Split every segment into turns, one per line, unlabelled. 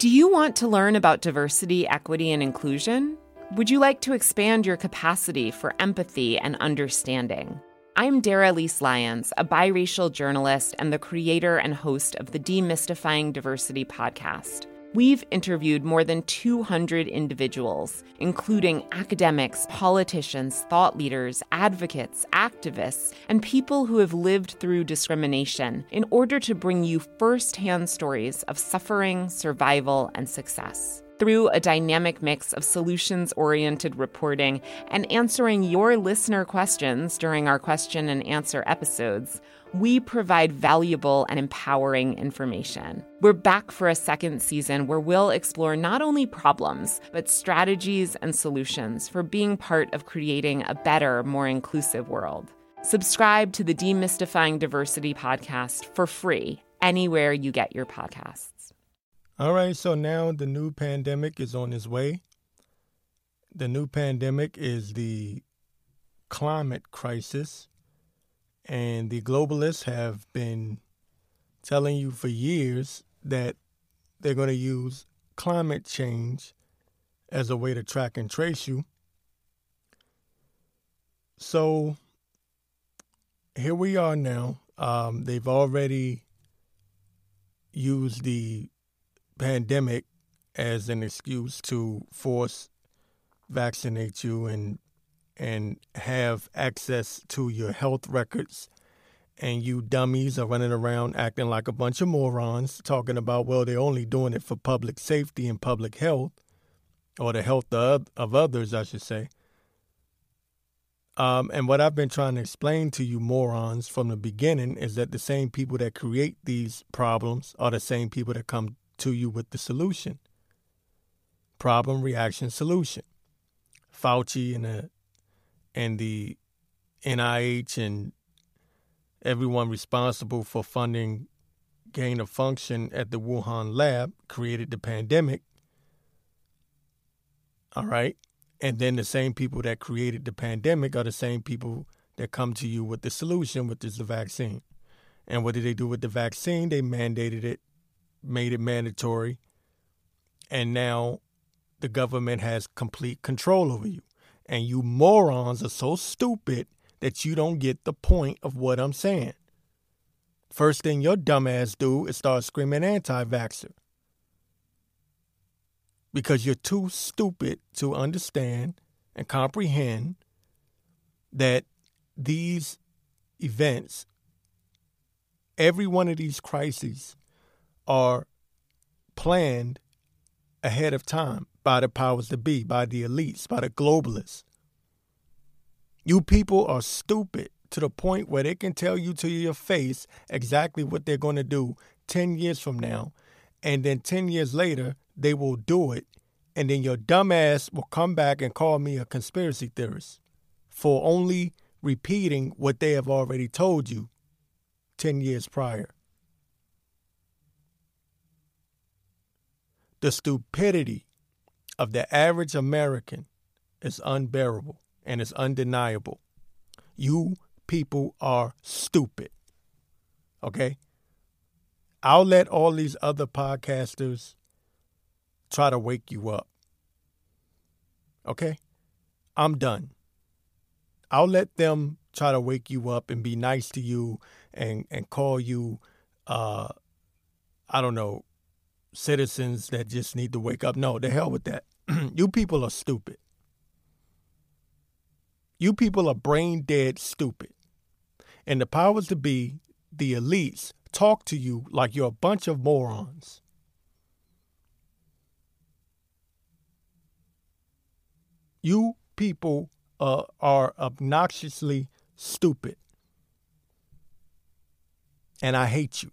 Do you want to learn about diversity, equity, and inclusion? Would you like to expand your capacity for empathy and understanding? I'm Dara Elise Lyons, a biracial journalist and the creator and host of the Demystifying Diversity podcast. We've interviewed more than 200 individuals, including academics, politicians, thought leaders, advocates, activists, and people who have lived through discrimination in order to bring you firsthand stories of suffering, survival, and success. Through a dynamic mix of solutions oriented reporting and answering your listener questions during our question and answer episodes, we provide valuable and empowering information. We're back for a second season where we'll explore not only problems, but strategies and solutions for being part of creating a better, more inclusive world. Subscribe to the Demystifying Diversity podcast for free anywhere you get your podcasts.
All right, so now the new pandemic is on its way. The new pandemic is the climate crisis. And the globalists have been telling you for years that they're going to use climate change as a way to track and trace you. So here we are now. Um, they've already used the pandemic as an excuse to force vaccinate you and and have access to your health records. And you dummies are running around acting like a bunch of morons talking about well they're only doing it for public safety and public health or the health of, of others i should say. Um, and what i've been trying to explain to you morons from the beginning is that the same people that create these problems are the same people that come to you with the solution. Problem reaction solution. Fauci and the and the NIH and everyone responsible for funding gain of function at the Wuhan lab created the pandemic. All right. And then the same people that created the pandemic are the same people that come to you with the solution, which is the vaccine. And what did they do with the vaccine? They mandated it, made it mandatory, and now the government has complete control over you. And you morons are so stupid that you don't get the point of what I'm saying. First thing your dumbass do is start screaming anti vaxxer. Because you're too stupid to understand and comprehend that these events, every one of these crises, are planned ahead of time by the powers that be, by the elites, by the globalists. You people are stupid to the point where they can tell you to your face exactly what they're going to do 10 years from now. And then 10 years later, they will do it. And then your dumbass will come back and call me a conspiracy theorist for only repeating what they have already told you 10 years prior. The stupidity of the average American is unbearable and it's undeniable. You people are stupid. Okay? I'll let all these other podcasters try to wake you up. Okay? I'm done. I'll let them try to wake you up and be nice to you and, and call you, uh, I don't know, citizens that just need to wake up. No, the hell with that. you people are stupid. You people are brain dead stupid. And the powers to be, the elites, talk to you like you're a bunch of morons. You people uh, are obnoxiously stupid. And I hate you.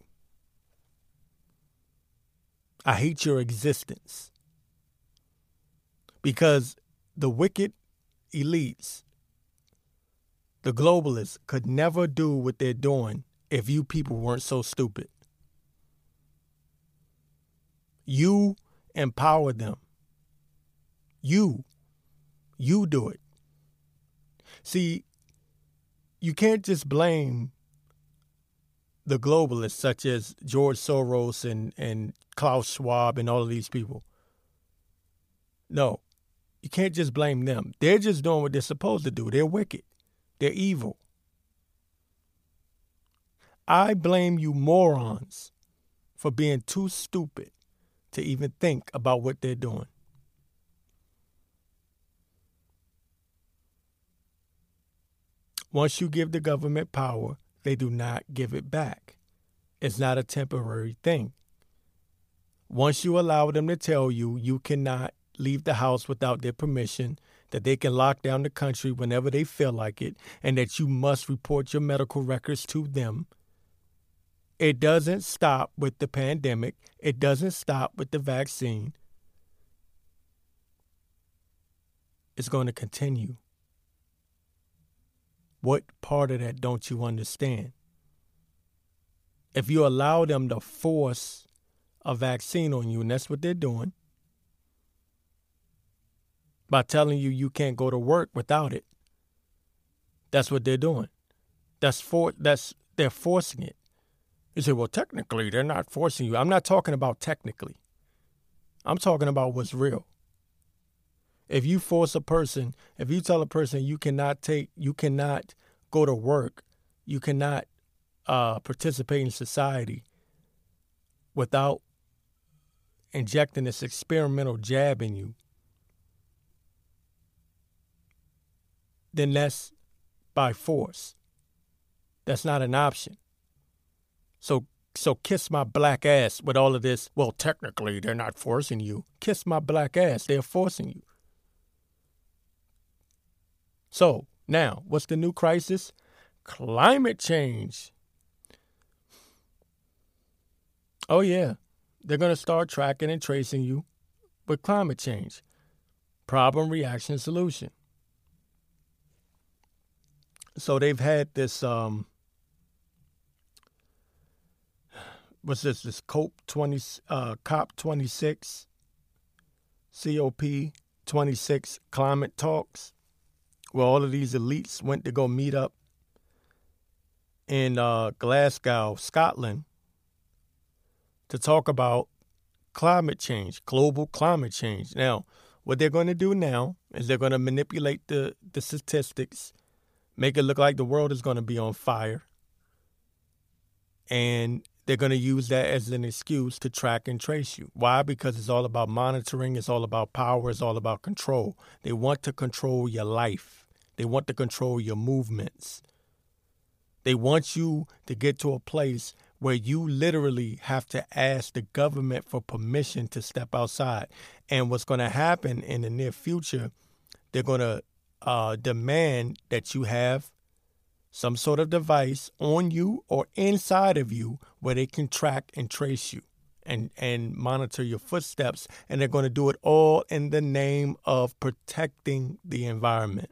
I hate your existence. Because the wicked elites, the globalists, could never do what they're doing if you people weren't so stupid. You empower them. You. You do it. See, you can't just blame the globalists such as George Soros and, and Klaus Schwab and all of these people. No, you can't just blame them. They're just doing what they're supposed to do. They're wicked, they're evil. I blame you morons for being too stupid to even think about what they're doing. Once you give the government power, they do not give it back. It's not a temporary thing. Once you allow them to tell you you cannot leave the house without their permission, that they can lock down the country whenever they feel like it, and that you must report your medical records to them, it doesn't stop with the pandemic. It doesn't stop with the vaccine. It's going to continue. What part of that don't you understand? If you allow them to force a vaccine on you, and that's what they're doing, by telling you you can't go to work without it, that's what they're doing. That's for that's they're forcing it. You say, well, technically, they're not forcing you. I'm not talking about technically. I'm talking about what's real. If you force a person, if you tell a person you cannot take, you cannot go to work, you cannot uh, participate in society without injecting this experimental jab in you, then that's by force. That's not an option. So so kiss my black ass with all of this. Well, technically, they're not forcing you. Kiss my black ass. They're forcing you. So, now, what's the new crisis? Climate change. Oh, yeah. They're going to start tracking and tracing you with climate change. Problem, reaction, solution. So they've had this um, what's this? This COP twenty uh, COP twenty six, COP twenty six climate talks, where all of these elites went to go meet up in uh, Glasgow, Scotland, to talk about climate change, global climate change. Now, what they're going to do now is they're going to manipulate the, the statistics, make it look like the world is going to be on fire, and they're going to use that as an excuse to track and trace you. Why? Because it's all about monitoring, it's all about power, it's all about control. They want to control your life, they want to control your movements. They want you to get to a place where you literally have to ask the government for permission to step outside. And what's going to happen in the near future, they're going to uh, demand that you have some sort of device on you or inside of you where they can track and trace you and, and monitor your footsteps. And they're going to do it all in the name of protecting the environment.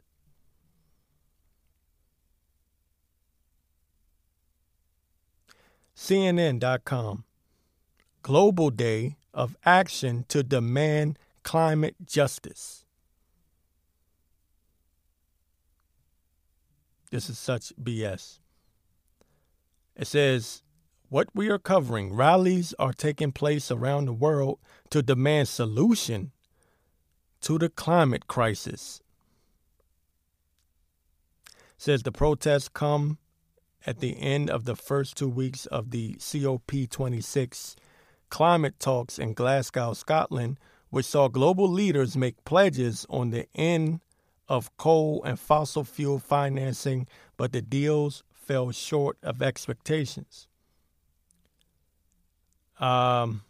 CNN.com Global Day of Action to Demand Climate Justice. This is such BS. It says, what we are covering, rallies are taking place around the world to demand solution to the climate crisis. It says the protests come at the end of the first two weeks of the COP26 climate talks in Glasgow, Scotland, which saw global leaders make pledges on the end of coal and fossil fuel financing, but the deals fell short of expectations. Um,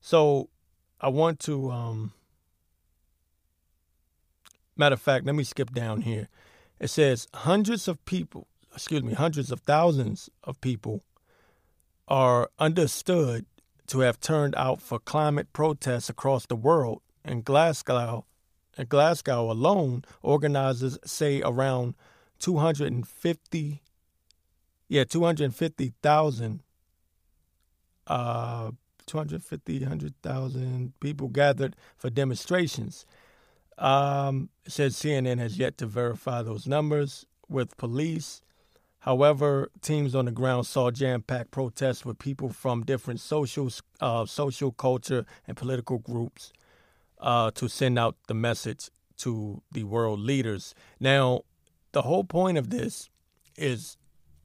so I want to, um, matter of fact, let me skip down here. It says hundreds of people, excuse me, hundreds of thousands of people are understood to have turned out for climate protests across the world in Glasgow, in Glasgow alone, organizers say around 250, yeah, 250,000, uh, 250, 100,000 people gathered for demonstrations. Um, says CNN has yet to verify those numbers with police. However, teams on the ground saw jam-packed protests with people from different social, uh, social culture and political groups uh, to send out the message to the world leaders. Now, the whole point of this is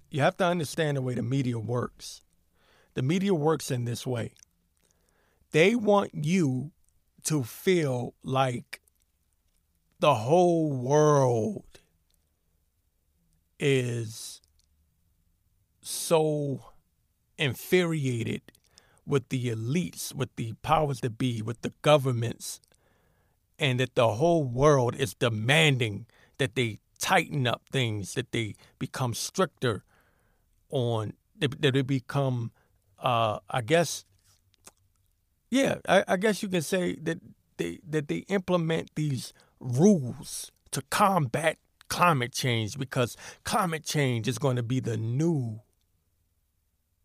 you have to understand the way the media works. The media works in this way. They want you to feel like the whole world is so infuriated with the elites, with the powers that be, with the governments, and that the whole world is demanding that they tighten up things, that they become stricter on, that they become, uh, I guess, yeah, I, I guess you can say that they that they implement these rules to combat climate change because climate change is going to be the new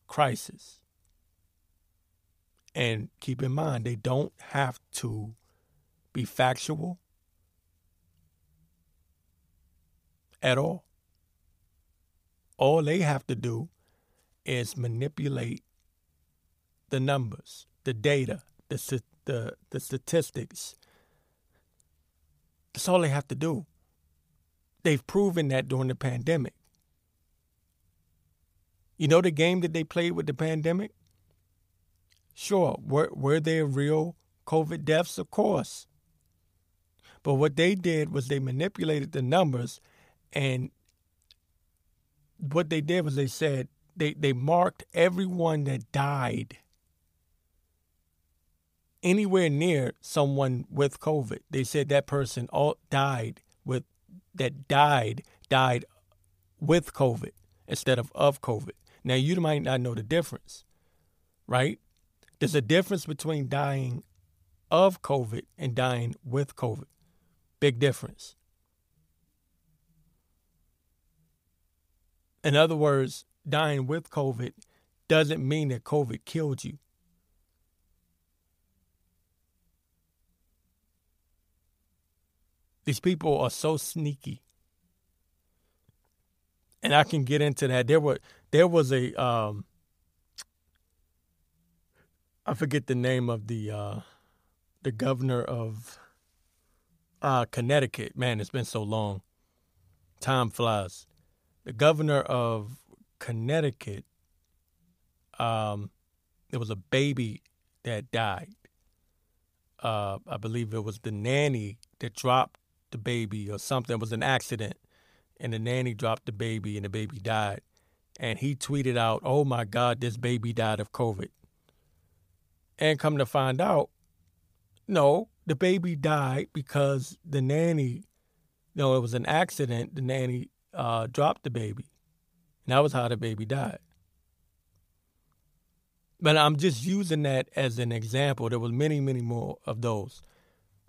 crisis. And keep in mind, they don't have to be factual at all. All they have to do is manipulate the numbers, the data, the, the, the statistics. That's all they have to do. They've proven that during the pandemic. You know the game that they played with the pandemic? Sure, were, were there real COVID deaths? Of course. But what they did was they manipulated the numbers and what they did was they said they, they marked everyone that died anywhere near someone with COVID. They said that person all died with that died died with COVID instead of of COVID. Now you might not know the difference, right? There's a difference between dying of COVID and dying with COVID. Big difference. In other words, dying with COVID doesn't mean that COVID killed you. These people are so sneaky. And I can get into that. There were there was a um I forget the name of the uh the governor of uh Connecticut. Man, it's been so long. Time flies. The governor of Connecticut um there was a baby that died. Uh I believe it was the nanny that dropped the baby or something. It was an accident, and the nanny dropped the baby, and the baby died. And he tweeted out, "Oh my God, this baby died of COVID." And come to find out, no, the baby died because the nanny, no, it was an accident. The nanny uh, dropped the baby. And that was how the baby died. But I'm just using that as an example. There were many, many more of those.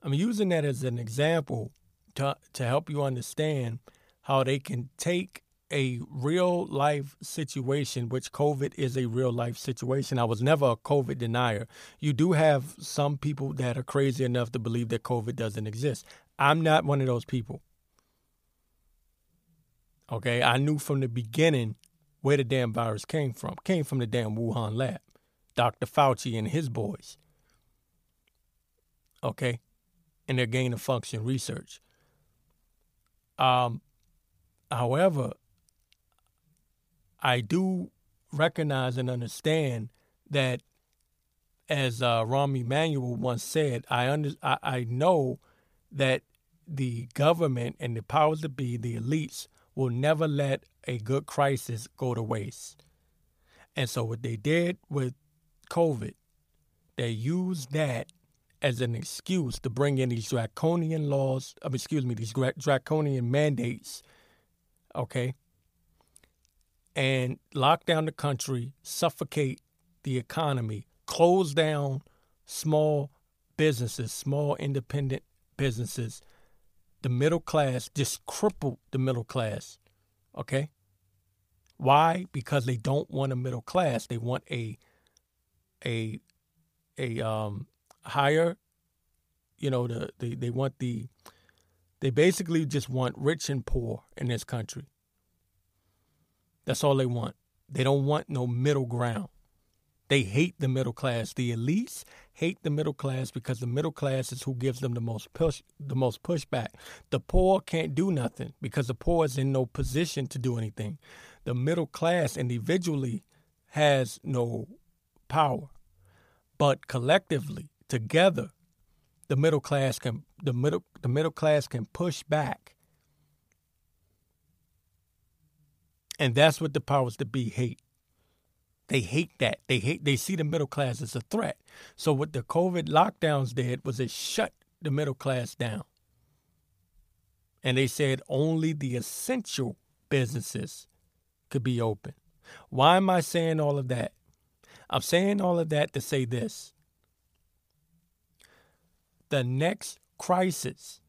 I'm using that as an example to, to help you understand how they can take a real life situation, which COVID is a real life situation. I was never a COVID denier. You do have some people that are crazy enough to believe that COVID doesn't exist. I'm not one of those people. Okay, I knew from the beginning where the damn virus came from. came from the damn Wuhan lab. Dr. Fauci and his boys. Okay? And their gain of function research. Um, however, I do recognize and understand that, as uh, Rahm Emanuel once said, I, under, I, I know that the government and the powers that be, the elites, will never let a good crisis go to waste. And so, what they did with COVID, they used that as an excuse to bring in these draconian laws, excuse me, these draconian mandates, okay, and lock down the country, suffocate the economy, close down small businesses, small independent businesses, the middle class, just cripple the middle class, okay? Why? Because they don't want a middle class. They want a a a um higher, you know, the, the they want the they basically just want rich and poor in this country. That's all they want. They don't want no middle ground. They hate the middle class. The elites hate the middle class because the middle class is who gives them the most push the most pushback. The poor can't do nothing because the poor is in no position to do anything. The middle class individually has no power. But collectively, together, the middle class can the middle the middle class can push back. And that's what the powers that be hate. They hate that. They hate they see the middle class as a threat. So what the COVID lockdowns did was it shut the middle class down. And they said only the essential businesses could be open. Why am I saying all of that? I'm saying all of that to say this. The next crisis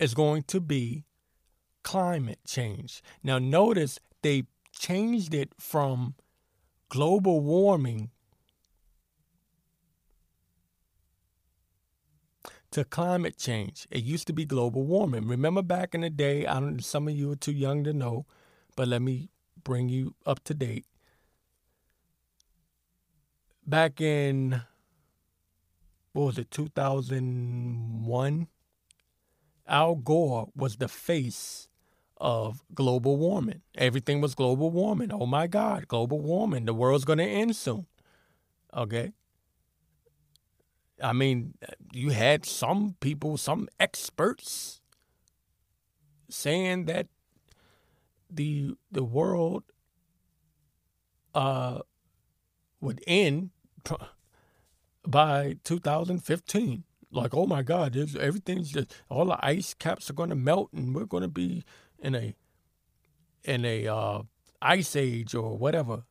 is going to be climate change. Now, notice they changed it from global warming to climate change. It used to be global warming. Remember back in the day, I don't some of you are too young to know, but let me bring you up to date. Back in what was it, 2001? Al Gore was the face of global warming. Everything was global warming. Oh my God, global warming. The world's going to end soon. Okay. I mean, you had some people, some experts saying that the the world uh, would end by 2015 like oh my god everything's just all the ice caps are going to melt and we're going to be in a in a uh, ice age or whatever.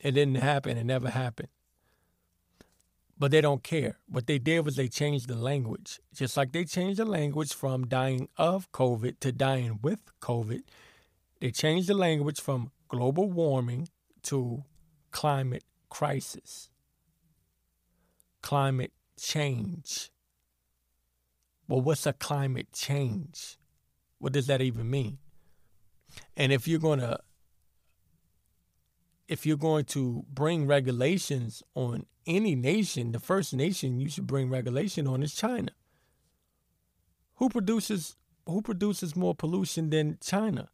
It didn't happen. It never happened. But they don't care. What they did was they changed the language. Just like they changed the language from dying of COVID to dying with COVID, they changed the language from global warming to climate crisis, climate change. Well, what's a climate change? What does that even mean? And if you're going to if you're going to bring regulations on any nation, the first nation you should bring regulation on is China. Who produces who produces more pollution than China?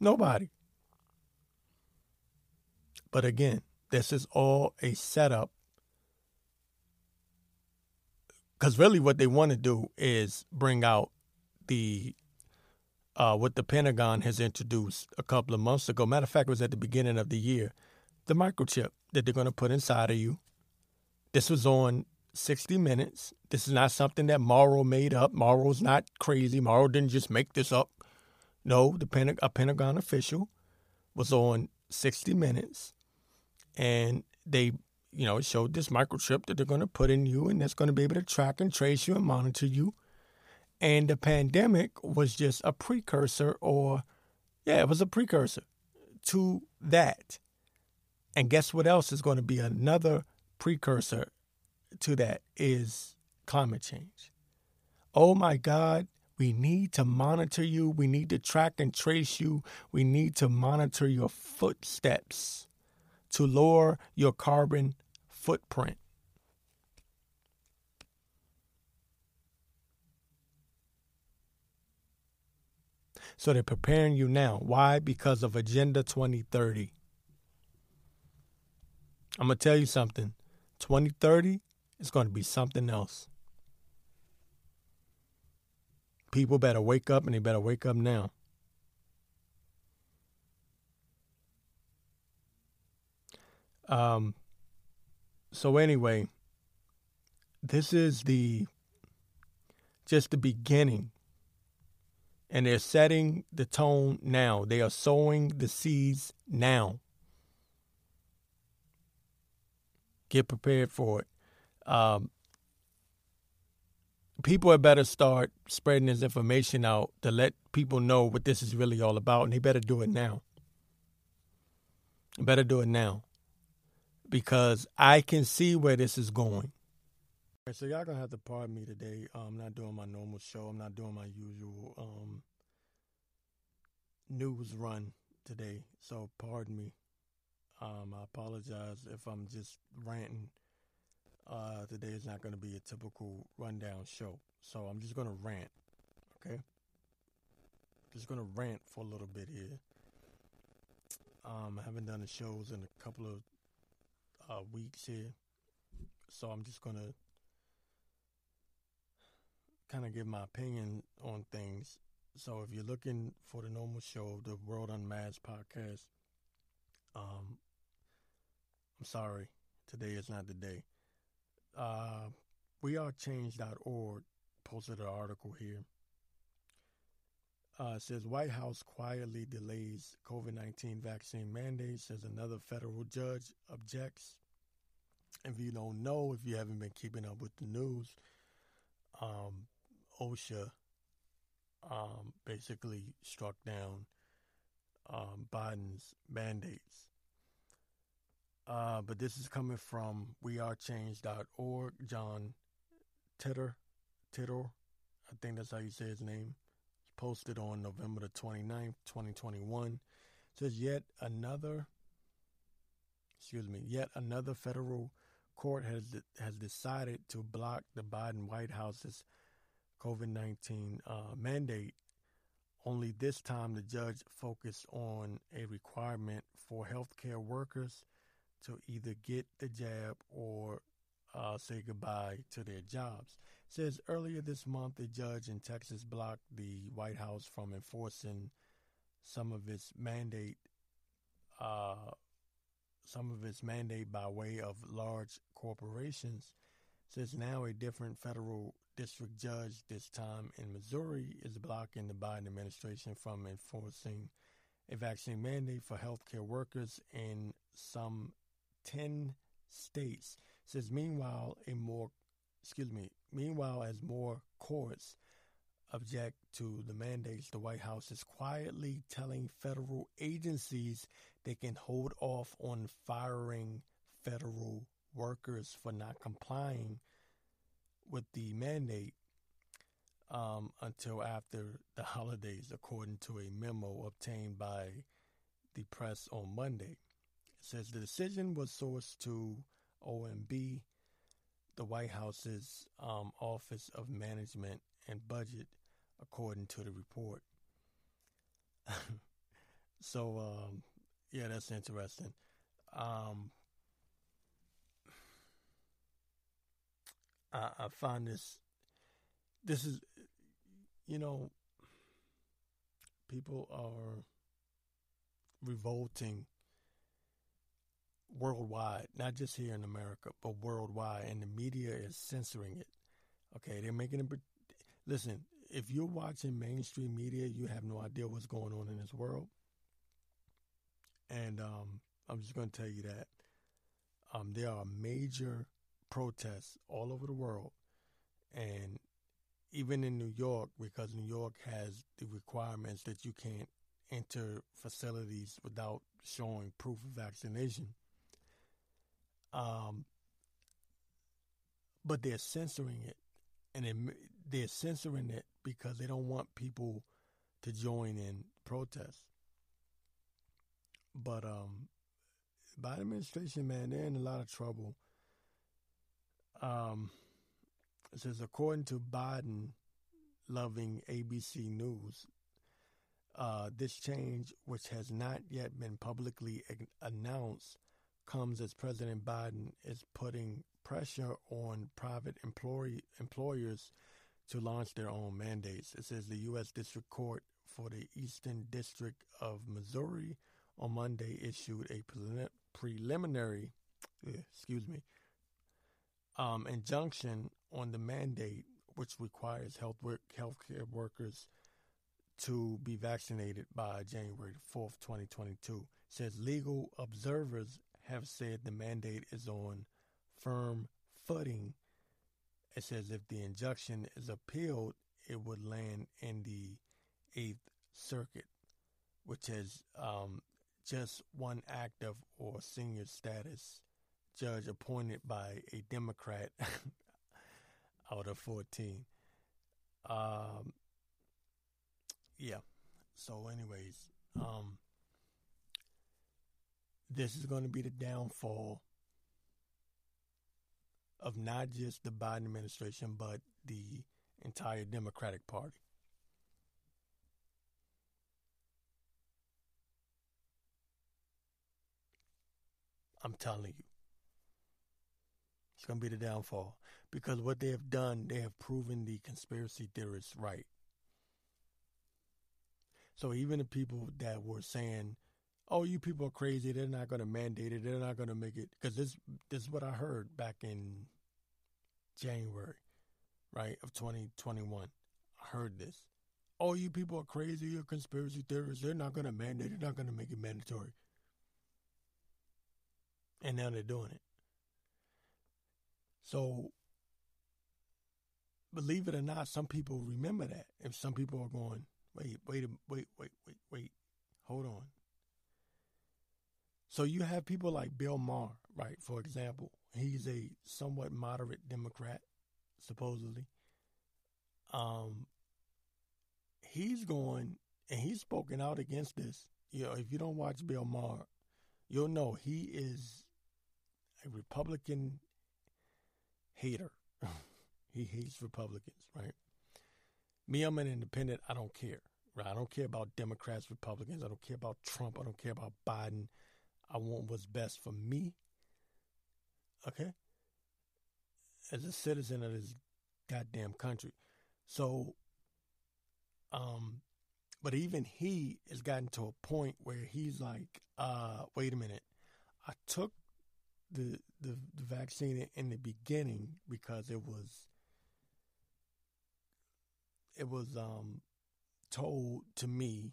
Nobody. But again, this is all a setup because really what they want to do is bring out the uh, what the Pentagon has introduced a couple of months ago. Matter of fact, it was at the beginning of the year. The microchip that they're going to put inside of you. This was on 60 Minutes. This is not something that Morrow made up. Morrow's not crazy. Morrow didn't just make this up. No, the a Pentagon official was on 60 Minutes, and they you know, it showed this microchip that they're going to put in you and that's going to be able to track and trace you and monitor you. And the pandemic was just a precursor, or, yeah, it was a precursor to that. And guess what else is going to be another precursor to that is climate change. Oh my God, we need to monitor you. We need to track and trace you. We need to monitor your footsteps to lower your carbon footprint. So they're preparing you now. Why? Because of Agenda 2030. I'm going to tell you something. 2030 is going to be something else. People better wake up and they better wake up now. Um, so anyway, this is the just the beginning. And they're setting the tone now. They are sowing the seeds now. Get prepared for it. Um, people had better start spreading this information out to let people know what this is really all about, and they better do it now. better do it now because I can see where this is going. so y'all gonna have to pardon me today. Uh, I'm not doing my normal show. I'm not doing my usual um, news run today. So pardon me. Um, I apologize if I'm just ranting. Uh, today is not going to be a typical rundown show. So I'm just going to rant. Okay? Just going to rant for a little bit here. Um, I haven't done the shows in a couple of uh, weeks here. So I'm just going to kind of give my opinion on things. So if you're looking for the normal show, the World Unmasked podcast, um, I'm sorry, today is not the day. Uh, WeAreChange.org posted an article here. Uh, says White House quietly delays COVID 19 vaccine mandate, says another federal judge objects. If you don't know, if you haven't been keeping up with the news, um, OSHA um, basically struck down um, Biden's mandates. Uh, but this is coming from wearechange.org. John Titter, Titter, I think that's how you say his name. Posted on November the 29th, 2021. It says yet another, excuse me, yet another federal court has has decided to block the Biden White House's COVID 19 uh, mandate. Only this time, the judge focused on a requirement for healthcare workers to either get the jab or uh, say goodbye to their jobs. Says earlier this month, a judge in Texas blocked the White House from enforcing some of its mandate, uh, some of its mandate by way of large corporations. Says now a different federal district judge, this time in Missouri, is blocking the Biden administration from enforcing a vaccine mandate for healthcare workers in some 10 states. Says, meanwhile, a more, excuse me, meanwhile, as more courts object to the mandates, the White House is quietly telling federal agencies they can hold off on firing federal workers for not complying with the mandate um, until after the holidays, according to a memo obtained by the press on Monday. It says the decision was sourced to OMB, the White House's um, Office of Management and Budget, according to the report. so, um, yeah, that's interesting. Um, I, I find this. This is, you know, people are revolting worldwide, not just here in America, but worldwide, and the media is censoring it. Okay, they're making it. Listen, if you're watching mainstream media, you have no idea what's going on in this world. And um, I'm just going to tell you that um, there are major protests all over the world, and even in New York, because New York has the requirements that you can't enter facilities without showing proof of vaccination. Um, but they're censoring it, and they're censoring it because they don't want people to join in protests. But um, Biden administration, man, they're in a lot of trouble um, it says, according to Biden loving ABC News, uh, this change, which has not yet been publicly announced, comes as President Biden is putting pressure on private employee, employers to launch their own mandates. It says the U.S. District Court for the Eastern District of Missouri on Monday issued a preliminary, excuse me, um, injunction on the mandate, which requires health work, healthcare workers to be vaccinated by January 4th, 2022. says legal observers have said the mandate is on firm footing. It says if the injunction is appealed, it would land in the Eighth Circuit, which has um, just one active or senior status judge appointed by a Democrat. out of 14. Um, yeah. So, anyways, um, this is going to be the downfall of not just the Biden administration, but the entire Democratic Party. I'm telling you. It's going to be the downfall. Because what they have done, they have proven the conspiracy theorists right. So even the people that were saying, "Oh, you people are crazy. They're not going to mandate it. They're not going to make it," because this this is what I heard back in January, right of 2021. I heard this. Oh, you people are crazy. You're conspiracy theorists. They're not going to mandate. They're not going to make it mandatory. And now they're doing it. So, believe it or not, some people remember that. If some people are going, wait, wait, wait, wait, wait, wait, hold on. So you have people like Bill Maher, right? For example, he's a somewhat moderate Democrat, supposedly. Um, he's going and he's spoken out against this. You know, if you don't watch Bill Maher, you'll know he is a Republican hater. he hates Republicans, right? Me, I'm an independent. I don't care. Right? I don't care about Democrats, Republicans. I don't care about Trump. I don't care about Biden. I want what's best for me. Okay? As a citizen of this goddamn country. So, um, but even he has gotten to a point where he's like, uh, wait a minute. I took the, the the vaccine in the beginning because it was it was um told to me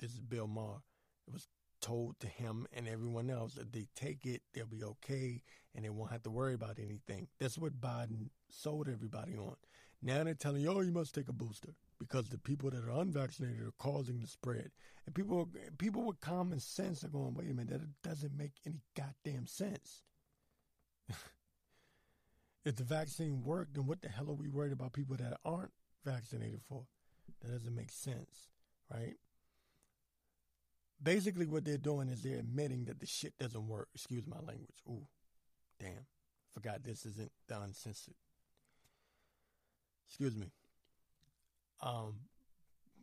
this is Bill Maher it was told to him and everyone else that they take it they'll be okay and they won't have to worry about anything that's what Biden sold everybody on now they're telling you oh you must take a booster because the people that are unvaccinated are causing the spread. And people people with common sense are going, wait a minute, that doesn't make any goddamn sense. if the vaccine worked, then what the hell are we worried about people that aren't vaccinated for? That doesn't make sense, right? Basically, what they're doing is they're admitting that the shit doesn't work. Excuse my language. Ooh, damn. Forgot this isn't the uncensored. Excuse me. Um,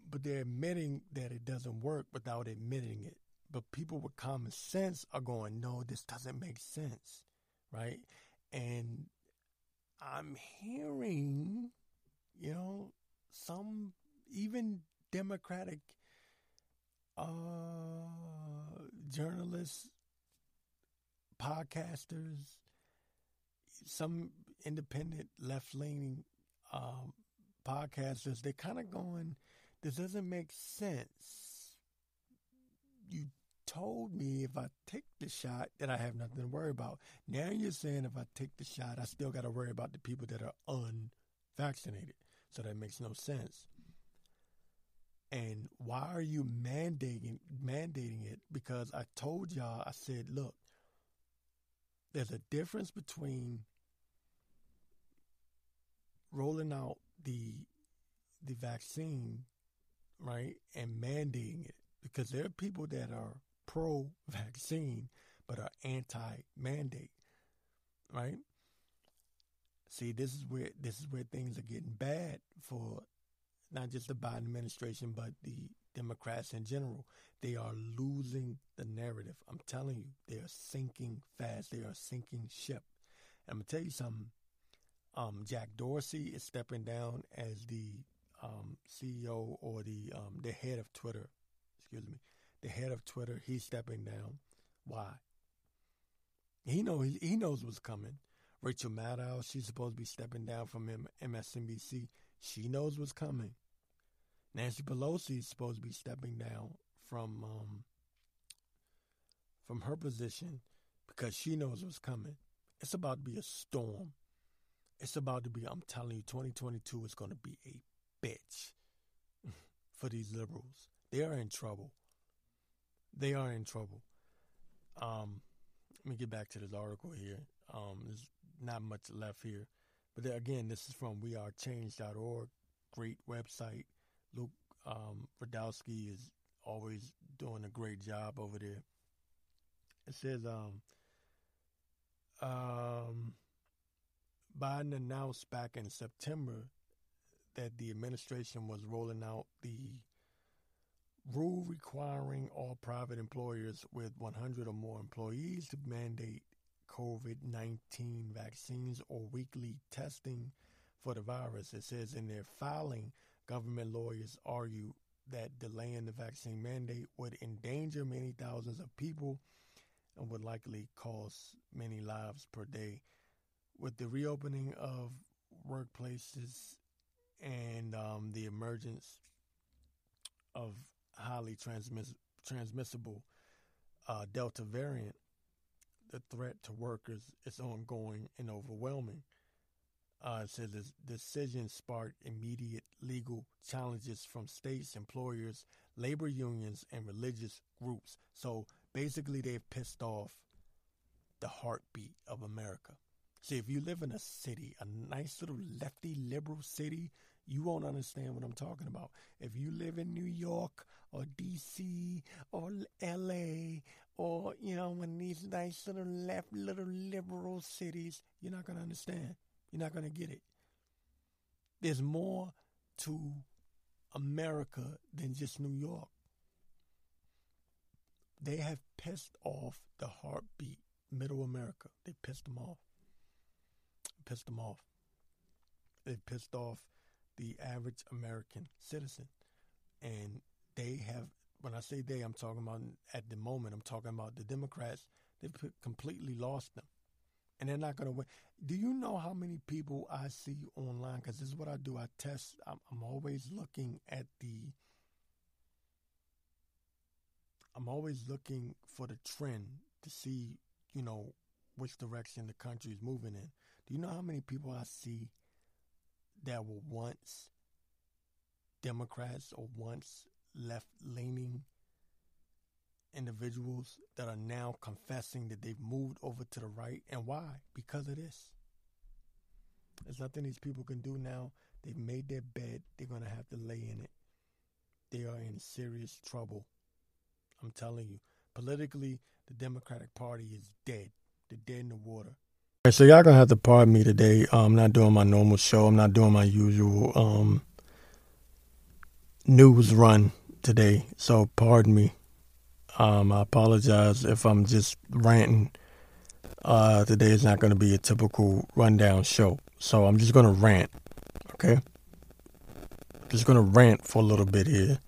but they're admitting that it doesn't work without admitting it. But people with common sense are going, no, this doesn't make sense right? And I'm hearing, you know, some even Democratic uh, journalists, podcasters, some independent left leaning um, podcasters, they're kind of going, this doesn't make sense. You told me if I take the shot that I have nothing to worry about. Now you're saying if I take the shot, I still got to worry about the people that are unvaccinated. So that makes no sense. And why are you mandating mandating it? Because I told y'all, I said, look, there's a difference between rolling out the the vaccine, right, and mandating it. Because there are people that are pro vaccine but are anti mandate. Right? See, this is where this is where things are getting bad for not just the Biden administration but the Democrats in general. They are losing the narrative. I'm telling you, they are sinking fast. They are sinking ship. And I'm gonna tell you something. Um, Jack Dorsey is stepping down as the um, CEO or the um, the head of Twitter. Excuse me, the head of Twitter, he's stepping down. Why? He know he, he knows what's coming. Rachel Maddow, she's supposed to be stepping down from MSNBC. She knows what's coming. Nancy Pelosi is supposed to be stepping down from um, from her position because she knows what's coming. It's about to be a storm. It's about to be. I'm telling you, 2022 is going to be a bitch for these liberals. They are in trouble they are in trouble. Um, let me get back to this article here. Um, there's not much left here, But there, again, this is from wearechange.org. Great website. Luke um, Rudkowski is always doing a great job over there. It says um, um, Biden announced back in September that the administration was rolling out the rule requiring all private employers with 100 or more employees to mandate COVID 19 vaccines or weekly testing for the virus. It says in their filing, government lawyers argue that delaying the vaccine mandate would endanger many thousands of people and would likely cost many lives per day. With the reopening of workplaces and um, the emergence of highly transmiss- transmissible uh, Delta variant, the threat to workers is ongoing and overwhelming. Uh, it says this decision sparked immediate legal challenges from states, employers, labor unions, and religious groups. So basically, they've pissed off the heartbeat of America. See, if you live in a city, a nice little lefty liberal city, you won't understand what I'm talking about. If you live in New York or DC or LA or, you know, in these nice little left, little liberal cities, you're not going to understand. You're not going to get it. There's more to America than just New York. They have pissed off the heartbeat, middle America. They pissed them off. Pissed them off. They pissed off the average American citizen. And they have, when I say they, I'm talking about at the moment, I'm talking about the Democrats. They've completely lost them. And they're not going to win. Do you know how many people I see online? Because this is what I do. I test. I'm, I'm always looking at the. I'm always looking for the trend to see, you know, which direction the country is moving in. Do you know how many people I see that were once Democrats or once left leaning individuals that are now confessing that they've moved over to the right. And why? Because of this. There's nothing these people can do now. They've made their bed. They're going to have to lay in it. They are in serious trouble. I'm telling you. Politically, the Democratic Party is dead. They're dead in the water. Right, so y'all gonna have to pardon me today. Uh, I'm not doing my normal show. I'm not doing my usual um, news run today. So pardon me. Um, I apologize if I'm just ranting. Uh, today is not going to be a typical rundown show. So I'm just going to rant. Okay? Just going to rant for a little bit here.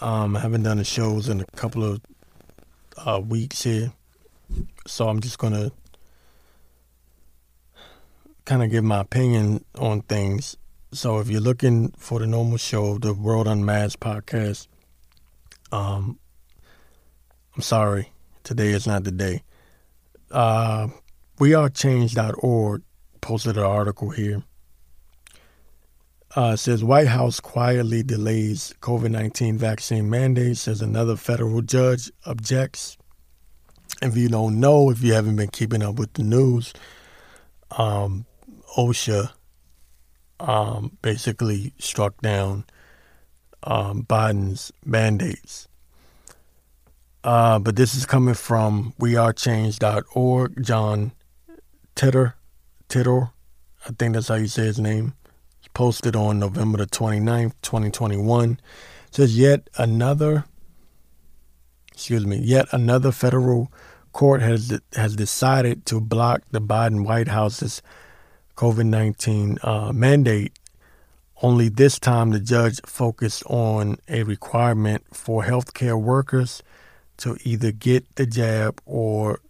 Um, I haven't done the shows in a couple of uh, weeks here. So I'm just going to kind of give my opinion on things. So if you're looking for the normal show, the World Unmasked podcast, um, I'm sorry, today is not the day. Uh, WeAreChange.org posted an article here. Uh, says White House quietly delays COVID 19 vaccine mandate, says another federal judge objects. If you don't know, if you haven't been keeping up with the news, um, OSHA um, basically struck down um, Biden's mandates. Uh, but this is coming from wearechange.org. John Titter, Titter, I think that's how you say his name. It's posted on November the 29th, 2021. It says yet another, excuse me, yet another federal court has has decided to block the Biden White House's COVID 19 uh, mandate, only this time the judge focused on a requirement for healthcare workers to either get the jab or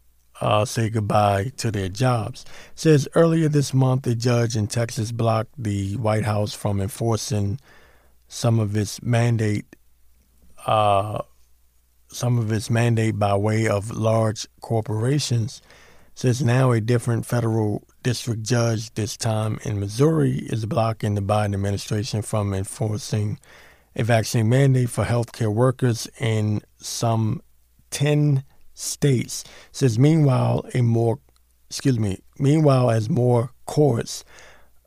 uh, say goodbye to their jobs. Says earlier this month, a judge in Texas blocked the White House from enforcing some of its mandate, uh, some of its mandate by way of large corporations. Says now a different federal district judge, this time in Missouri, is blocking the Biden administration from enforcing a vaccine mandate for healthcare workers in some 10 states. Says, meanwhile, a more excuse me. Meanwhile, as more courts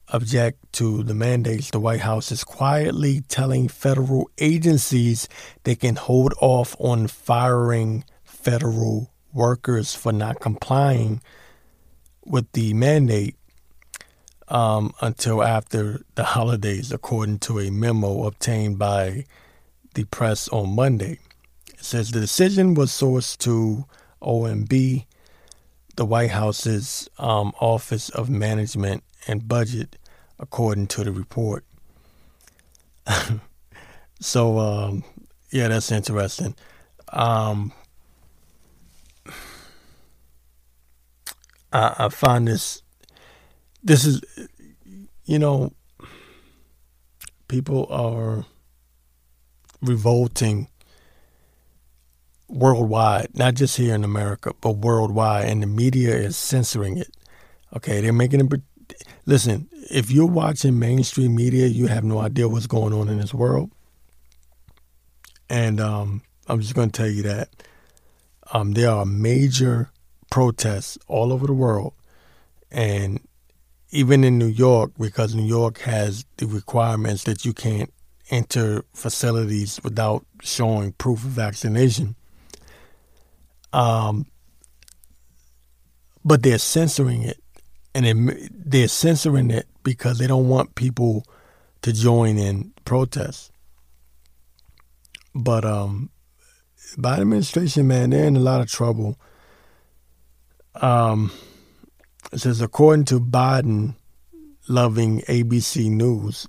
object to the mandates, the White House is quietly telling federal agencies they can hold off on firing federal workers for not complying with the mandate um, until after the holidays, according to a memo obtained by the press on Monday. Says the decision was sourced to OMB, the White House's um, Office of Management and Budget, according to the report. so, um, yeah, that's interesting. Um, I, I find this. This is, you know, people are revolting worldwide, not just here in America, but worldwide, and the media is censoring it. Okay, they're making it. Listen, if you're watching mainstream media, you have no idea what's going on in this world. And um, I'm just going to tell you that um, there are major protests all over the world, and even in New York, because New York has the requirements that you can't enter facilities without showing proof of vaccination. Um, but they're censoring it, and they're censoring it because they don't want people to join in protests. But um, Biden administration, man, they're in a lot of trouble. Um, it says according to Biden, loving ABC News,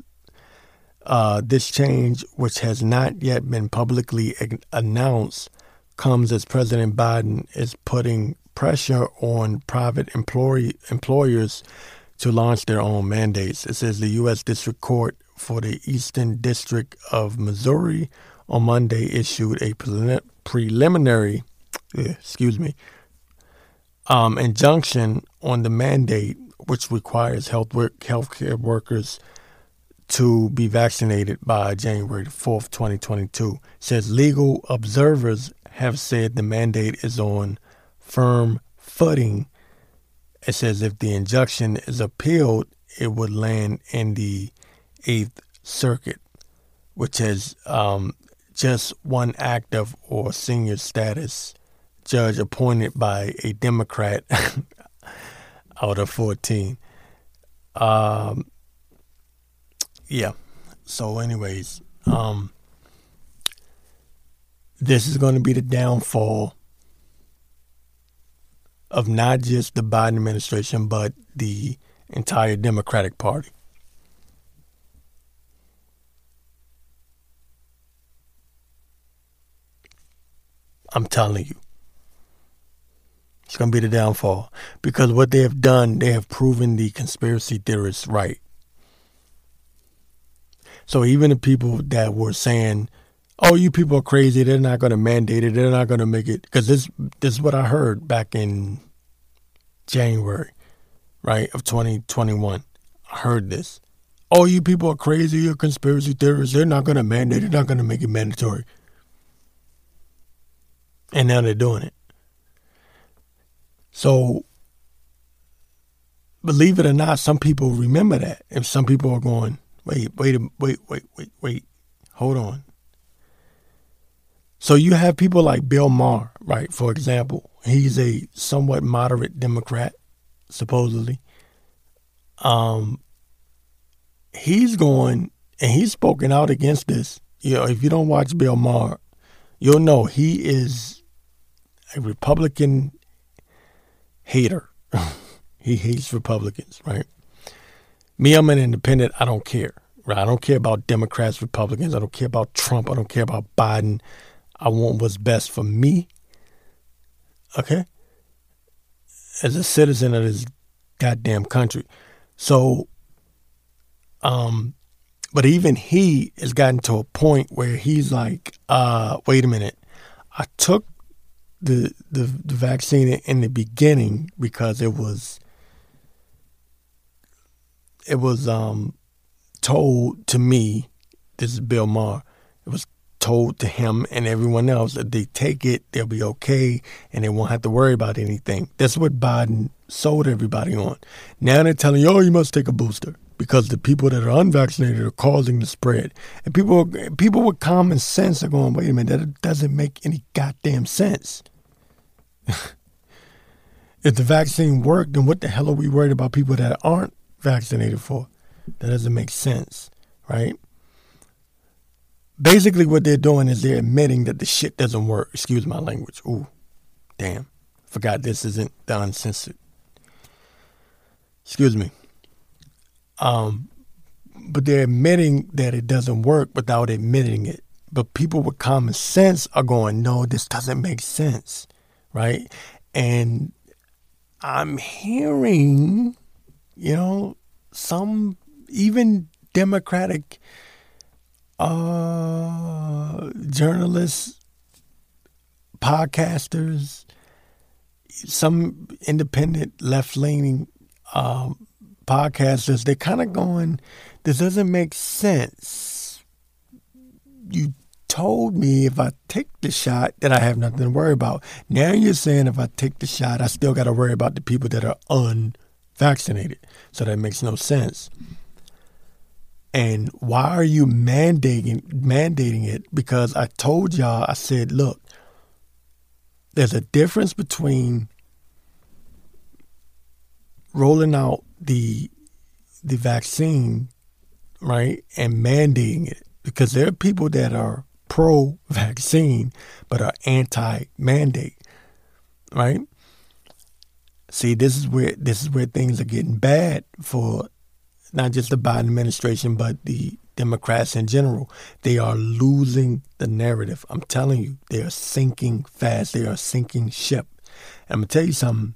uh, this change, which has not yet been publicly announced, comes as President Biden is putting pressure on private employee, employers to launch their own mandates. It says the U.S. District Court for the Eastern District of Missouri on Monday issued a preliminary, excuse me, um, injunction on the mandate, which requires health work, healthcare workers to be vaccinated by January 4th, 2022. It says legal observers have said the mandate is on firm footing. It says if the injunction is appealed, it would land in the Eighth Circuit, which has um, just one active or senior status judge appointed by a Democrat out of 14. Um, yeah. So, anyways, um, this is going to be the downfall of not just the Biden administration, but the entire Democratic Party. I'm telling you. It's going to be the downfall. Because what they have done, they have proven the conspiracy theorists right. So even the people that were saying, "Oh, you people are crazy. They're not going to mandate it. They're not going to make it," because this this is what I heard back in January, right of 2021. I heard this. Oh, you people are crazy. You're conspiracy theorists. They're not going to mandate. They're not going to make it mandatory. And now they're doing it. So, believe it or not, some people remember that. If some people are going, wait, wait, wait, wait, wait, wait, hold on. So you have people like Bill Maher, right? For example, he's a somewhat moderate Democrat, supposedly. Um, he's going and he's spoken out against this. You know, if you don't watch Bill Maher, you'll know he is a Republican hater. he hates Republicans, right? Me, I'm an independent. I don't care. Right? I don't care about Democrats, Republicans. I don't care about Trump. I don't care about Biden. I want what's best for me. Okay? As a citizen of this goddamn country. So, um, but even he has gotten to a point where he's like, uh, wait a minute. I took the, the the vaccine in the beginning because it was it was um told to me, this is Bill Maher, it was told to him and everyone else that they take it, they'll be okay, and they won't have to worry about anything. That's what Biden sold everybody on. Now they're telling you, oh, you must take a booster because the people that are unvaccinated are causing the spread. And people, people with common sense are going, wait a minute, that doesn't make any goddamn sense. if the vaccine worked, then what the hell are we worried about people that aren't vaccinated for? That doesn't make sense, right? Basically, what they're doing is they're admitting that the shit doesn't work. Excuse my language. Ooh, damn. Forgot this isn't the uncensored. Excuse me. Um, but they're admitting that it doesn't work without admitting it. But people with common sense are going, no, this doesn't make sense, right? And I'm hearing, you know, some even Democratic uh, journalists, podcasters, some independent left leaning um, podcasters, they're kind of going, this doesn't make sense. You told me if I take the shot that I have nothing to worry about. Now you're saying if I take the shot, I still got to worry about the people that are unvaccinated. So that makes no sense. And why are you mandating mandating it? Because I told y'all, I said, look, there's a difference between rolling out the the vaccine, right, and mandating it because there are people that are pro vaccine but are anti mandate, right? See, this is where this is where things are getting bad for not just the Biden administration but the Democrats in general. They are losing the narrative. I'm telling you, they are sinking fast. They are sinking ship. And I'm gonna tell you something.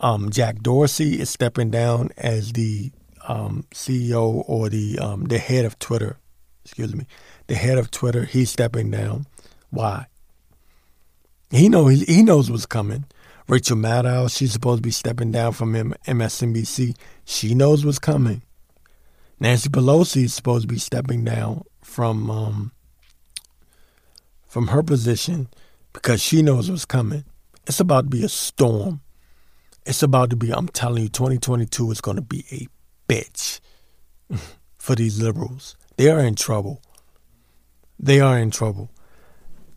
Um, Jack Dorsey is stepping down as the um, CEO or the um, the head of Twitter. Excuse me, the head of Twitter. He's stepping down. Why? He know he, he knows what's coming. Rachel Maddow, she's supposed to be stepping down from MSNBC. She knows what's coming. Nancy Pelosi is supposed to be stepping down from um, from her position because she knows what's coming. It's about to be a storm. It's about to be, I'm telling you, 2022 is going to be a bitch for these liberals. They are in trouble. They are in trouble.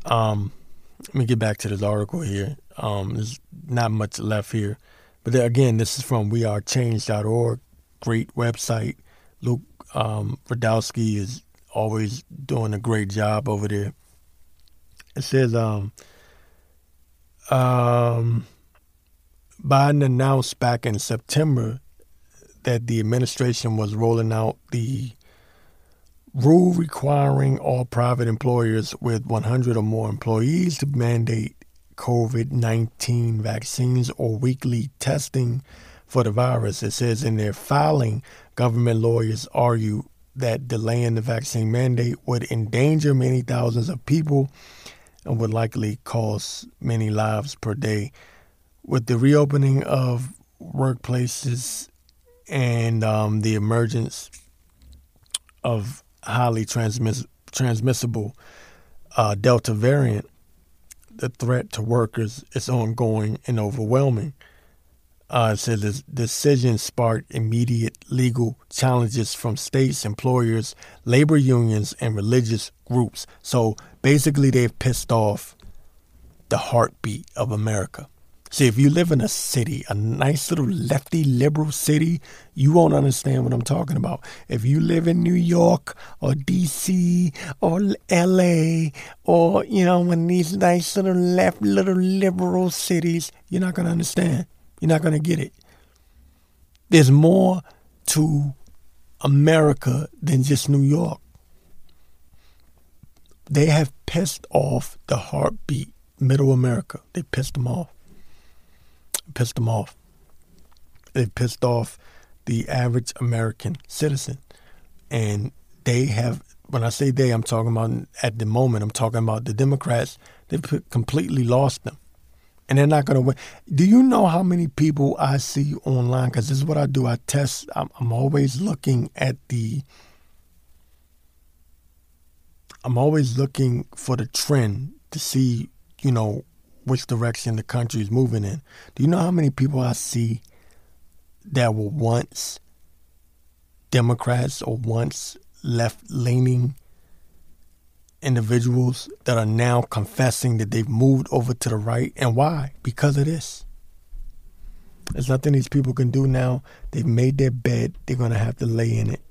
Um, let me get back to this article here. Um, there's not much left here. But there, again, this is from wearechange.org. Great website. Luke um, Rudkowski is always doing a great job over there. It says, um, um, Biden announced back in September that the administration was rolling out the rule requiring all private employers with 100 or more employees to mandate COVID 19 vaccines or weekly testing for the virus. It says in their filing, government lawyers argue that delaying the vaccine mandate would endanger many thousands of people and would likely cost many lives per day with the reopening of workplaces and um, the emergence of highly transmiss- transmissible uh, Delta variant, the threat to workers is ongoing and overwhelming. Uh, says the decision sparked immediate legal challenges from states, employers, labor unions, and religious groups. So basically, they've pissed off the heartbeat of America. See, if you live in a city, a nice little lefty liberal city, you won't understand what I'm talking about. If you live in New York or DC or LA or, you know, of these nice little left little liberal cities, you're not going to understand. You're not going to get it. There's more to America than just New York. They have pissed off the heartbeat, middle America. They pissed them off pissed them off. They pissed off the average American citizen. And they have, when I say they, I'm talking about at the moment, I'm talking about the Democrats. They've completely lost them. And they're not going to win. Do you know how many people I see online? Because this is what I do. I test, I'm, I'm always looking at the I'm always looking for the trend to see, you know, which direction the country is moving in. Do you know how many people I see that were once Democrats or once left leaning individuals that are now confessing that they've moved over to the right? And why? Because of this. There's nothing these people can do now. They've made their bed, they're going to have to lay in it.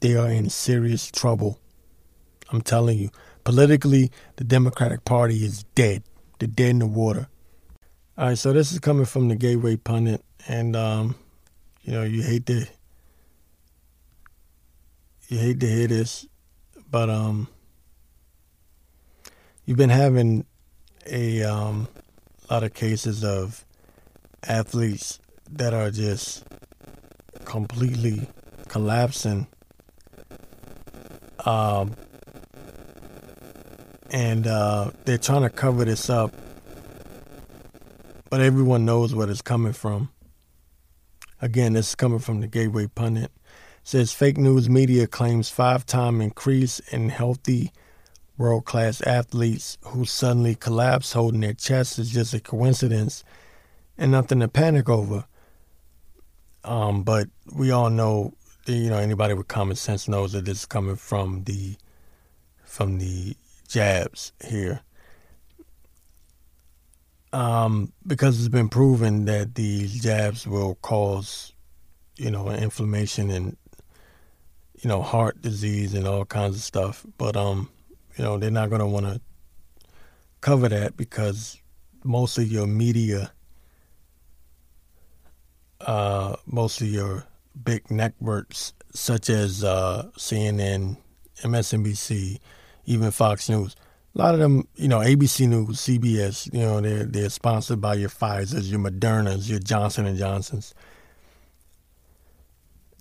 They are in serious trouble. I'm telling you. Politically, the Democratic Party is dead. They're dead in the water. All right, so this is coming from the Gateway Pundit, and um, you know you hate to you hate to hear this, but um, you've been having a um, lot of cases of athletes that are just completely collapsing. Um, and uh, they're trying to cover this up, but everyone knows where it's coming from. Again, this is coming from the Gateway Pundit. It says fake news media claims five time increase in healthy world class athletes who suddenly collapse holding their chests is just a coincidence and nothing to panic over. Um, but we all know, you know, anybody with common sense knows that this is coming from the from the jabs here. Um, because it's been proven that these jabs will cause, you know, inflammation and, you know, heart disease and all kinds of stuff. But, um, you know, they're not going to want to cover that because most of your media, uh, most of your big networks, such as uh, CNN, MSNBC, even Fox News. A lot of them, you know, ABC News, CBS, you know, they're they're sponsored by your Pfizer's, your Modernas, your Johnson and Johnsons.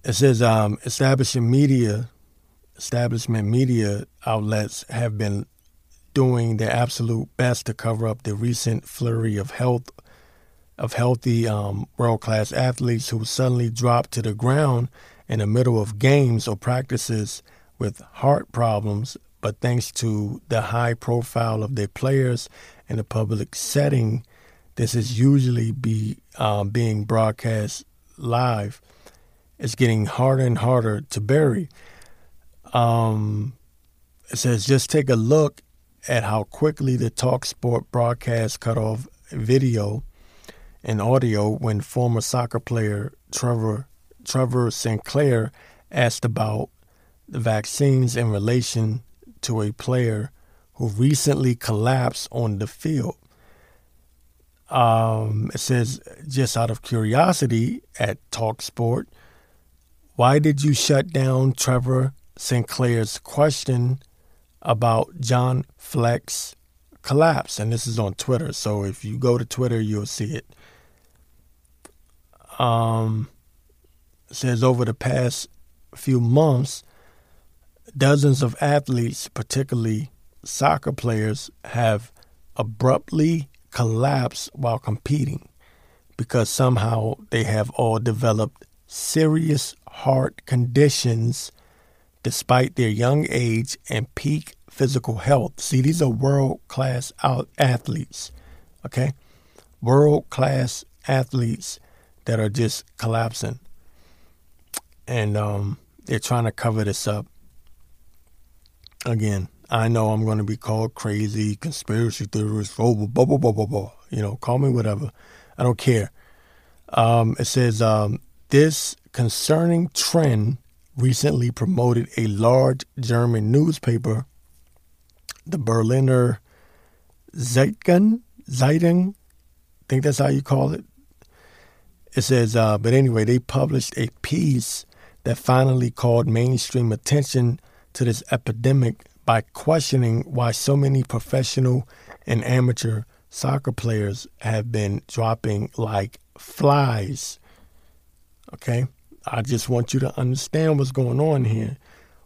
It says um, establishment media, establishment media outlets have been doing their absolute best to cover up the recent flurry of health of healthy um, world class athletes who suddenly dropped to the ground in the middle of games or practices with heart problems but thanks to the high profile of their players in a public setting, this is usually be um, being broadcast live. It's getting harder and harder to bury. Um, it says just take a look at how quickly the Talk Sport broadcast cut off video and audio when former soccer player Trevor Trevor Sinclair asked about the vaccines in relation to a player who recently collapsed on the field. Um, it says, just out of curiosity at TalkSport, why did you shut down Trevor Sinclair's question about John Fleck's collapse? And this is on Twitter. So if you go to Twitter, you'll see it. Um, it says over the past few months, Dozens of athletes, particularly soccer players, have abruptly collapsed while competing because somehow they have all developed serious heart conditions despite their young age and peak physical health. See, these are world class athletes, okay? World class athletes that are just collapsing. And um, they're trying to cover this up again, I know I'm going to be called crazy, conspiracy theorist, blah, blah, blah, blah, blah, blah. You know, call me whatever. I don't care. Um, it says um, this concerning trend recently promoted a large German newspaper, the Berliner Zeitung, Zeitung, I think that's how you call it. It says, uh, but anyway, they published a piece that finally called mainstream attention to this epidemic by questioning why so many professional and amateur soccer players have been dropping like flies. Okay? I just want you to understand what's going on here.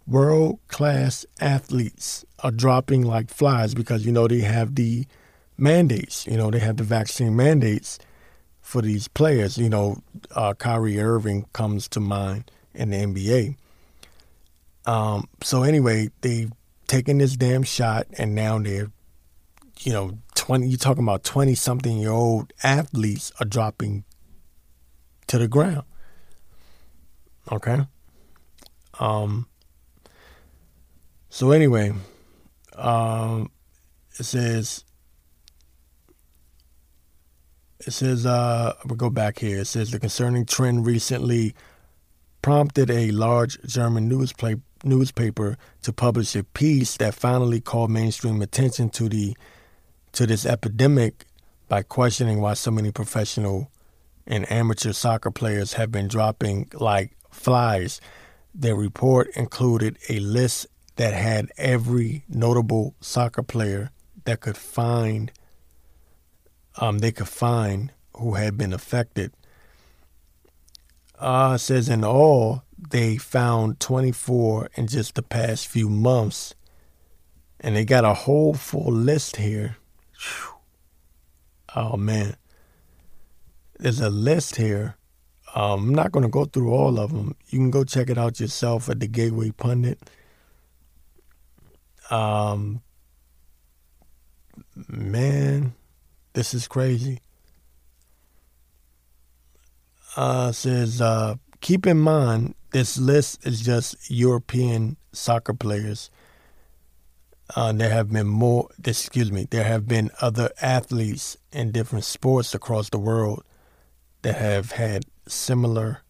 World class athletes are dropping like flies because, you know, they have the mandates, you know, they have the vaccine mandates for these players. You know, uh, Kyrie Irving comes to mind in the NBA. Um, so anyway, they taking this damn shot, and now they're, you know, twenty. You're talking about twenty something year old athletes are dropping to the ground. Okay. Um. So anyway, um, it says. It says, uh, we'll go back here. It says the concerning trend recently prompted a large German newspaper newspaper to publish a piece that finally called mainstream attention to the to this epidemic by questioning why so many professional and amateur soccer players have been dropping like flies. Their report included a list that had every notable soccer player that could find um, they could find who had been affected. Uh, says in all, they found 24 in just the past few months. And they got a whole full list here. Whew. Oh, man. There's a list here. Um, I'm not going to go through all of them. You can go check it out yourself at the Gateway Pundit. Um, man, this is crazy. Uh, says, uh, keep in mind this list is just European soccer players. Uh, there have been more, excuse me, there have been other athletes in different sports across the world that have had similar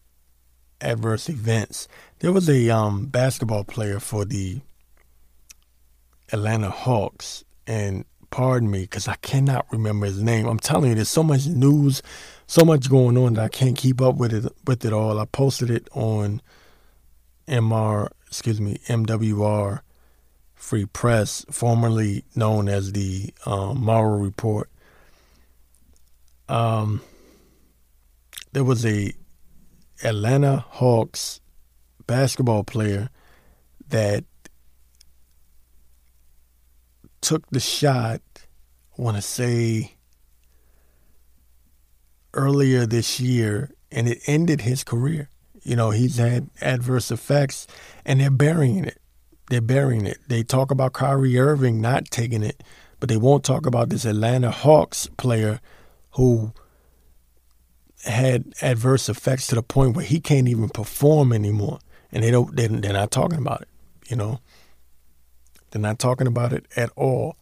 adverse events. There was a um, basketball player for the Atlanta Hawks, and pardon me because I cannot remember his name. I'm telling you, there's so much news, so much going on that I can't keep up with it with it all. I posted it on MR, excuse me, MWR Free Press, formerly known as the um, Morrow Report. Um, there was a Atlanta Hawks basketball player that took the shot. I want to say earlier this year, and it ended his career. You know, he's had adverse effects, and they're burying it. They're burying it. They talk about Kyrie Irving not taking it, but they won't talk about this Atlanta Hawks player who had adverse effects to the point where he can't even perform anymore, and they don't. They, they're not talking about it. You know, they're not talking about it at all.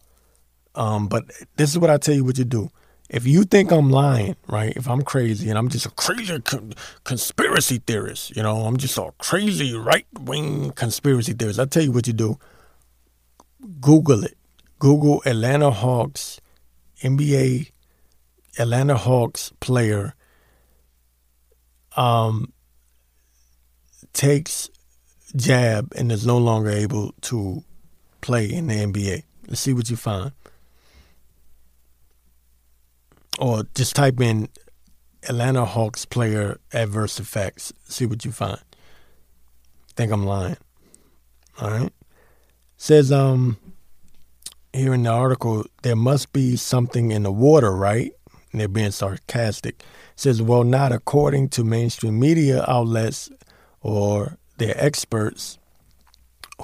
Um, but this is what I tell you what you do if you think I'm lying, right? If I'm crazy and I'm just a crazy con- conspiracy theorist, you know, I'm just a crazy right wing conspiracy theorist. I tell you what you do. Google it. Google Atlanta Hawks NBA Atlanta Hawks player um takes jab and is no longer able to play in the NBA. Let's see what you find or just type in Atlanta Hawks player adverse effects. See what you find. Think I'm lying. All right. Says um here in the article there must be something in the water, right? And they're being sarcastic. Says well, not according to mainstream media outlets or their experts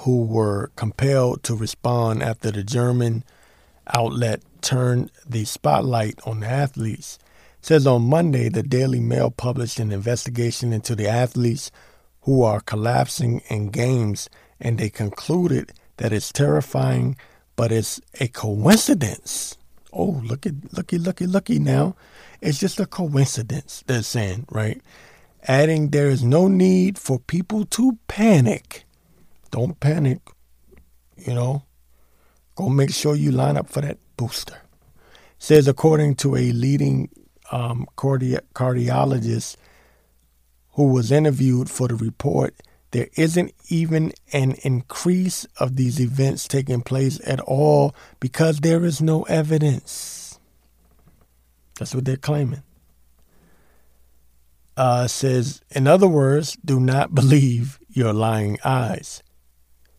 who were compelled to respond after the German outlet turned the spotlight on the athletes. Says on Monday, the Daily Mail published an investigation into the athletes who are collapsing in games, and they concluded that it's terrifying, but it's a coincidence. Oh, look at looky, looky, looky now. It's just a coincidence, they're saying, right? Adding there is no need for people to panic. Don't panic. You know, go make sure you line up for that booster. Says according to a leading um, cardi- cardiologist who was interviewed for the report, there isn't even an increase of these events taking place at all because there is no evidence. That's what they're claiming. Uh, says, in other words, do not believe your lying eyes.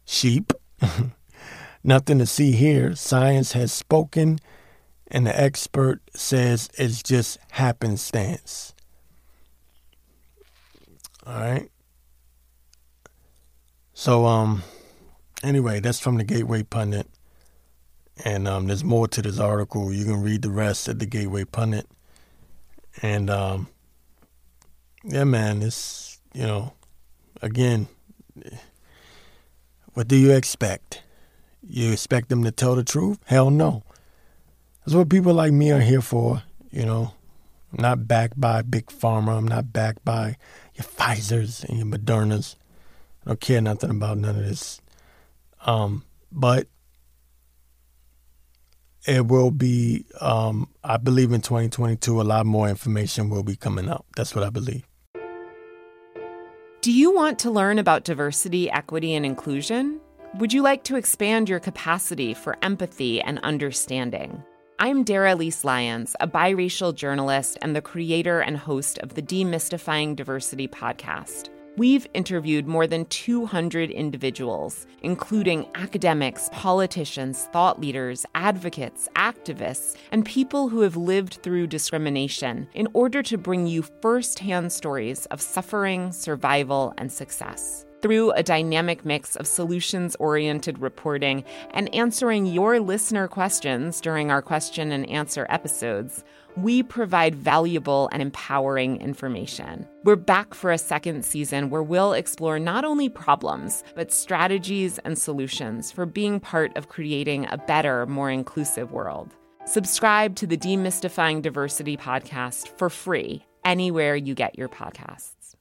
Sheep. Nothing to see here. Science has spoken, and the expert says it's just happenstance. All right. So, um, anyway, that's from the Gateway Pundit. And um, there's more to this article. You can read the rest at the Gateway Pundit. And um, yeah, man, it's, you know, again, what do you expect? You expect them to tell the truth? Hell no. That's what people like me are here for, you know. I'm not backed by big pharma. I'm not backed by your Pfizer's and your Modernas. I don't care nothing about none of this. Um, but it will be, um, I believe in 2022, a lot more information will be coming out. That's what I believe.
Do you want to learn about diversity, equity, and inclusion? Would you like to expand your capacity for empathy and understanding? I'm Dara Elise Lyons, a biracial journalist and the creator and host of the Demystifying Diversity podcast. We've interviewed more than 200 individuals, including academics, politicians, thought leaders, advocates, activists, and people who have lived through discrimination in order to bring you firsthand stories of suffering, survival, and success. Through a dynamic mix of solutions oriented reporting and answering your listener questions during our question and answer episodes, we provide valuable and empowering information. We're back for a second season where we'll explore not only problems, but strategies and solutions for being part of creating a better, more inclusive world. Subscribe to the Demystifying Diversity podcast for free anywhere you get your podcasts.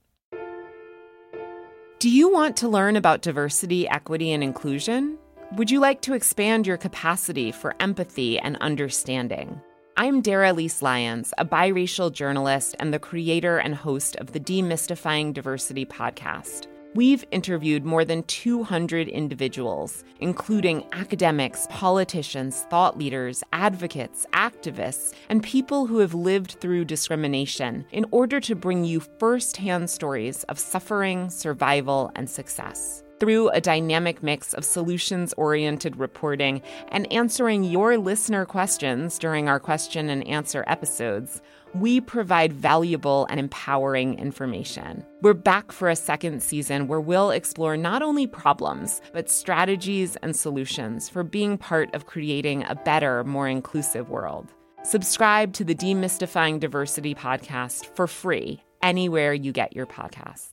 Do you want to learn about diversity, equity, and inclusion? Would you like to expand your capacity for empathy and understanding? I'm Dara Elise Lyons, a biracial journalist and the creator and host of the Demystifying Diversity podcast. We've interviewed more than 200 individuals, including academics, politicians, thought leaders, advocates, activists, and people who have lived through discrimination in order to bring you firsthand stories of suffering, survival, and success through a dynamic mix of solutions oriented reporting and answering your listener questions during our question and answer episodes, we provide valuable and empowering information. We're back for a second season where we'll explore not only problems, but strategies and solutions for being part of creating a better, more inclusive world. Subscribe to the Demystifying Diversity podcast for free anywhere you get your podcasts.